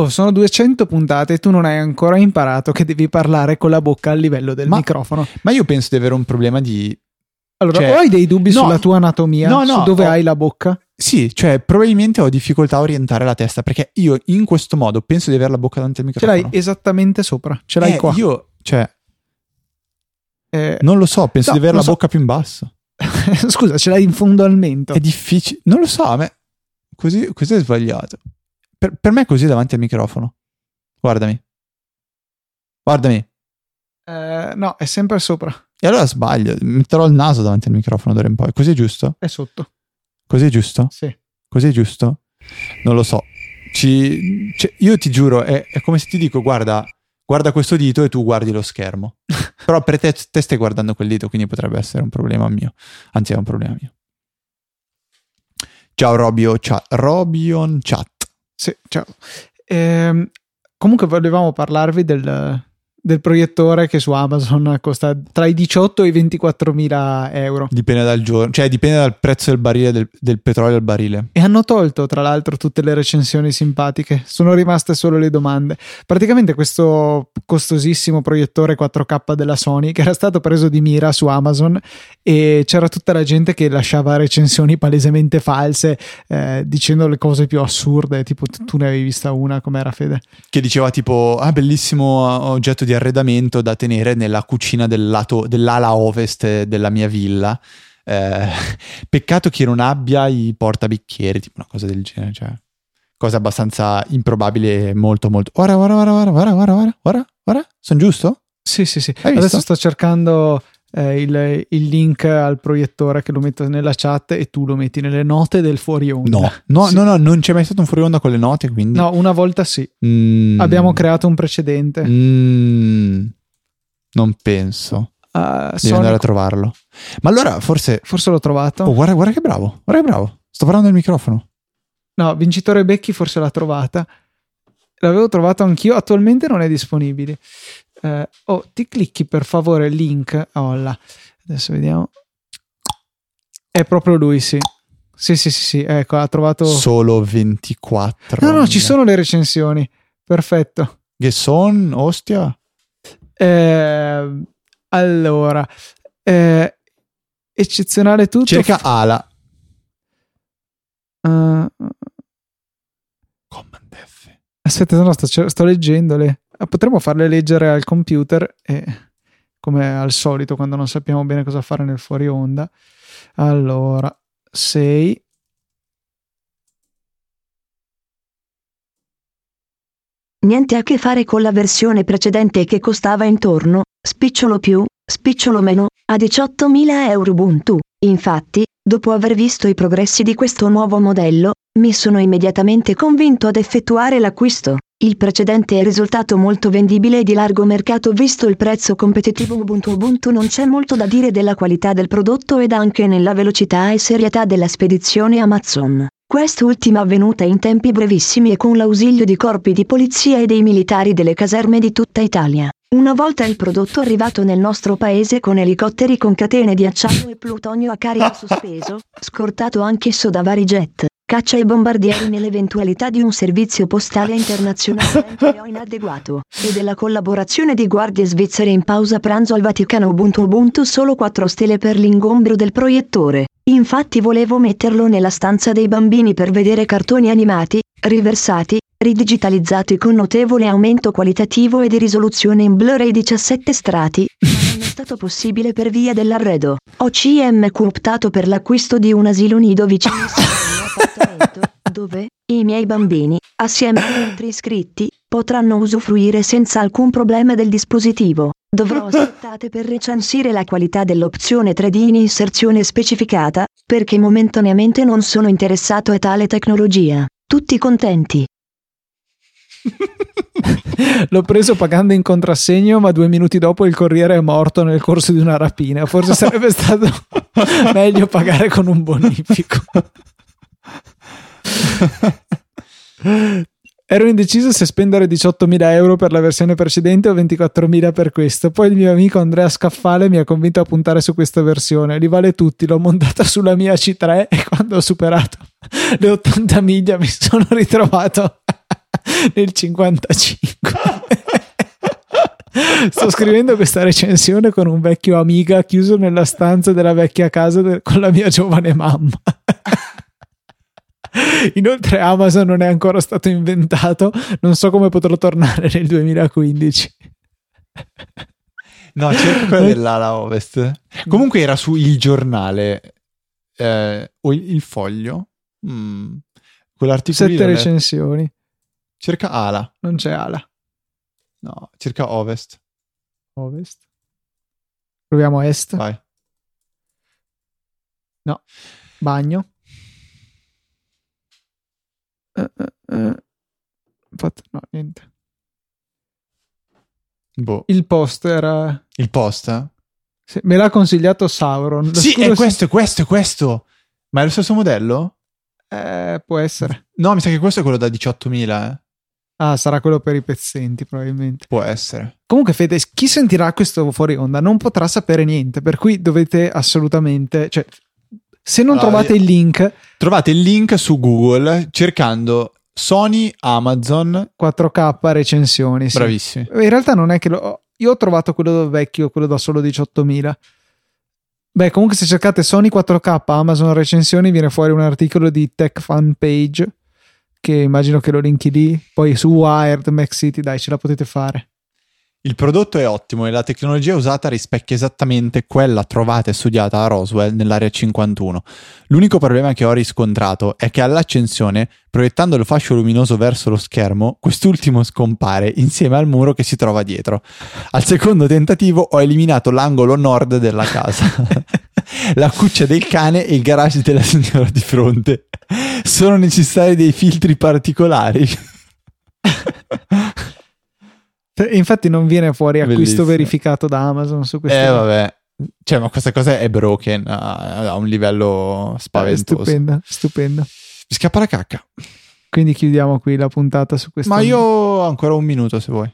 Oh, sono 200 puntate e tu non hai ancora imparato che devi parlare con la bocca al livello del Ma- microfono. Ma io penso di avere un problema di... Allora, cioè- o hai dei dubbi no, sulla tua anatomia, no, no, su dove ho- hai la bocca? Sì, cioè probabilmente ho difficoltà a orientare la testa perché io in questo modo penso di avere la bocca davanti al Ce microfono. l'hai esattamente sopra, ce l'hai Eh, qua. Io, cioè, Eh, non lo so, penso di avere la so. bocca più in basso. Scusa, ce l'hai in fondo al mento. È difficile, non lo so, a me così, così è sbagliato. Per, per me è così davanti al microfono. Guardami. Guardami. Eh, no, è sempre sopra, E allora sbaglio, metterò il naso davanti al microfono d'ora in poi. Così è giusto? è sotto. Così è giusto? Sì. Così è giusto? Non lo so. Ci- cioè, io ti giuro, è, è come se ti dico, guarda, guarda questo dito e tu guardi lo schermo. Però per te, te stai guardando quel dito, quindi potrebbe essere un problema mio. Anzi, è un problema mio. Ciao Robio, chat. Robion chat. Sì, ciao. Ehm, comunque volevamo parlarvi del, del proiettore che su Amazon costa tra i 18 e i 24 mila euro. Dipende dal giorno, cioè dipende dal prezzo del barile del, del petrolio al barile. E hanno tolto, tra l'altro, tutte le recensioni simpatiche. Sono rimaste solo le domande. Praticamente questo costosissimo proiettore 4K della Sony, che era stato preso di mira su Amazon, e c'era tutta la gente che lasciava recensioni palesemente false, eh, dicendo le cose più assurde. Tipo, tu ne avevi vista una, com'era Fede? Che diceva tipo, ah bellissimo oggetto di arredamento da tenere nella cucina del lato, dell'ala ovest della mia villa. Eh, peccato che non abbia i portabicchieri, tipo una cosa del genere, cioè cosa abbastanza improbabile molto molto... Ora, ora, ora, ora, ora, ora, ora, ora, ora, sono giusto? Sì, sì, sì. Adesso sto cercando eh, il, il link al proiettore che lo metto nella chat e tu lo metti nelle note del fuori onda. No, no, Sì. no, no, non c'è mai stato un fuori onda con le note, quindi... No, una volta sì. Mm. Abbiamo creato un precedente. Mm, non penso. Ah, Devi Sony- andare a trovarlo. Ma allora forse... Forse l'ho trovato. Oh, guarda, guarda che bravo, guarda che bravo. Sto parlando del microfono. No, vincitore Becchi forse l'ha trovata. L'avevo trovato anch'io. Attualmente non è disponibile. Eh, oh, ti clicchi per favore il link. Oh, là. Adesso vediamo. È proprio lui, sì. Sì, sì, sì, sì. Ecco, ha trovato. Solo 24. no, no, ci sono le recensioni. Perfetto. Che son, ostia? Eh, allora, eh, eccezionale tutto. Cerca ala. Eh, Command F. Aspetta, no, sto, sto leggendole. Ah, Potremmo farle leggere al computer, e, come al solito quando non sappiamo bene cosa fare nel fuori onda. Allora, 6. Niente a che fare con la versione precedente che costava intorno, spicciolo più, spicciolo meno, a 18.000 euro Ubuntu. Infatti, dopo aver visto i progressi di questo nuovo modello, mi sono immediatamente convinto ad effettuare l'acquisto. Il precedente è risultato molto vendibile e di largo mercato visto il prezzo competitivo Ubuntu Ubuntu non c'è molto da dire della qualità del prodotto ed anche nella velocità e serietà della spedizione Amazon. Quest'ultima avvenuta in tempi brevissimi e con l'ausilio di corpi di polizia e dei militari delle caserme di tutta Italia. Una volta il prodotto arrivato nel nostro paese con elicotteri con catene di acciaio e plutonio a carico sospeso, scortato anch'esso da vari jet, caccia e bombardieri nell'eventualità di un servizio postale internazionale inadeguato, e della collaborazione di guardie svizzere in pausa pranzo al Vaticano Ubuntu Ubuntu solo 4 stelle per l'ingombro del proiettore. Infatti volevo metterlo nella stanza dei bambini per vedere cartoni animati, riversati, ridigitalizzati con notevole aumento qualitativo e di risoluzione in Blu-ray 17 strati, ma non è stato possibile per via dell'arredo. Ho CMQ optato per l'acquisto di un asilo nido mio appartamento, dove i miei bambini, assieme ad altri iscritti, potranno usufruire senza alcun problema del dispositivo. Dovrò aspettare per recensire la qualità dell'opzione 3D in inserzione specificata, perché momentaneamente non sono interessato a tale tecnologia. Tutti contenti. L'ho preso pagando in contrassegno, ma due minuti dopo il corriere è morto nel corso di una rapina. Forse sarebbe stato meglio pagare con un bonifico. Ero indeciso se spendere 18.000 euro per la versione precedente o 24.000 per questo. Poi il mio amico Andrea Scaffale mi ha convinto a puntare su questa versione. Li vale tutti. L'ho montata sulla mia C3 e quando ho superato le 80 miglia mi sono ritrovato nel 55. Sto scrivendo questa recensione con un vecchio amiga chiuso nella stanza della vecchia casa con la mia giovane mamma. Inoltre Amazon non è ancora stato inventato, non so come potrò tornare nel 2015. No, cerca quella dell'ala ovest. Comunque era su Il Giornale eh, o il, Foglio. Mm. Quell'articolo Sette recensioni. Cerca ala. Non c'è ala. No, cerca ovest. Ovest. Proviamo est. Vai. No. Bagno. Eh, eh, eh. Infatti, no, niente. Boh. Il post era... Il post? sì, me l'ha consigliato Sauron. Sì, è questo, è questo, è questo. Ma è lo stesso modello? Eh, può essere. No, mi sa che questo è quello da 18.000, eh. Ah, sarà quello per i pezzenti, probabilmente. Può essere. Comunque, Fede, chi sentirà questo fuori onda non potrà sapere niente, per cui dovete assolutamente... Cioè, se non Allora, trovate il link, Trovate il link su Google cercando Sony Amazon. 4K recensioni. sì. Bravissimi. In realtà non è che lo... Io ho trovato quello vecchio, quello da solo 18.000. Beh, comunque se cercate Sony 4K Amazon recensioni viene fuori un articolo di Tech Fan Page che immagino che lo linki lì. Poi su Wired, Mac City, dai, ce la potete fare. Il prodotto è ottimo e la tecnologia usata rispecchia esattamente quella trovata e studiata a Roswell nell'area 51. L'unico problema che ho riscontrato è che all'accensione, proiettando il fascio luminoso verso lo schermo, quest'ultimo scompare insieme al muro che si trova dietro. Al secondo tentativo ho eliminato l'angolo nord della casa, la cuccia del cane e il garage della signora di fronte. Sono necessari dei filtri particolari. Eh, Infatti non viene fuori acquisto Bellissimo. verificato da Amazon su questo. Eh vabbè, cioè ma questa cosa è broken a, a un livello spaventoso. Stupenda, stupenda. Mi scappa la cacca. Quindi chiudiamo qui la puntata su questo. Ma io ho ancora un minuto se vuoi.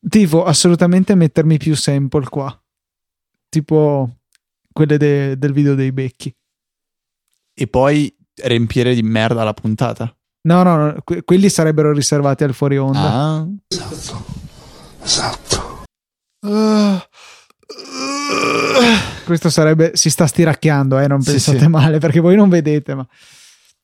Devo assolutamente mettermi più sample qua. Tipo quelle de- del video dei becchi. E poi riempire di merda la puntata. No, no, no, que- quelli sarebbero riservati al fuori onda. Ah. Questo sarebbe. Si sta stiracchiando, eh, non Sì, pensate sì. male, perché voi non vedete, ma.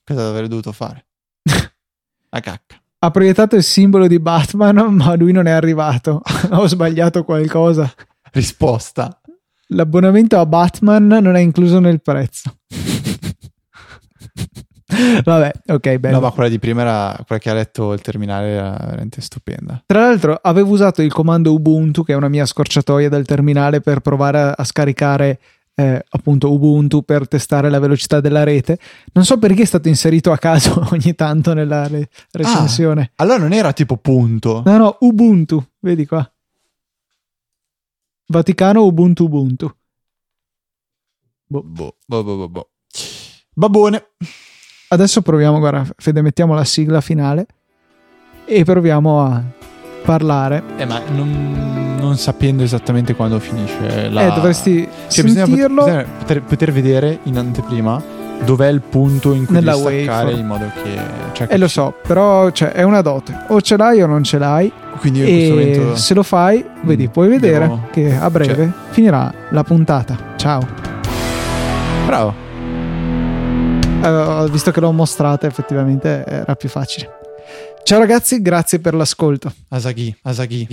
Cosa avrei dovuto fare? La cacca. Ha proiettato il simbolo di Batman, ma lui non è arrivato. Ho sbagliato qualcosa. Risposta. L'abbonamento a Batman non è incluso nel prezzo. Vabbè, ok, bello. No, ma quella di prima era quella che ha letto il terminale era veramente stupenda. Tra l'altro avevo usato il comando Ubuntu, che è una mia scorciatoia del terminale, per provare a, a scaricare eh, appunto Ubuntu per testare la velocità della rete. Non so perché è stato inserito a caso ogni tanto nella re- recensione. Allora non era tipo punto. No, no, Ubuntu, vedi qua. Vaticano Ubuntu Ubuntu. Boh, boh, boh, boh, boh, boh. Babone. Adesso proviamo, guarda, Fede, mettiamo la sigla finale e proviamo a parlare. Eh, ma non, non sapendo esattamente quando finisce la... Eh, dovresti Cioè, sentirlo. bisogna poter, poter vedere in anteprima dov'è il punto in cui Nella devi staccare waveform. in modo che... Cioè, Eh, lo so, però cioè, è una dote. O ce l'hai o non ce l'hai. Quindi io in questo E momento... se lo fai, vedi, Mm, puoi vedere devo- che a breve cioè- finirà la puntata. Ciao. Bravo. Eh, visto che l'ho mostrata, effettivamente era più facile. Ciao ragazzi, grazie per l'ascolto. Asaghi, Asaghi.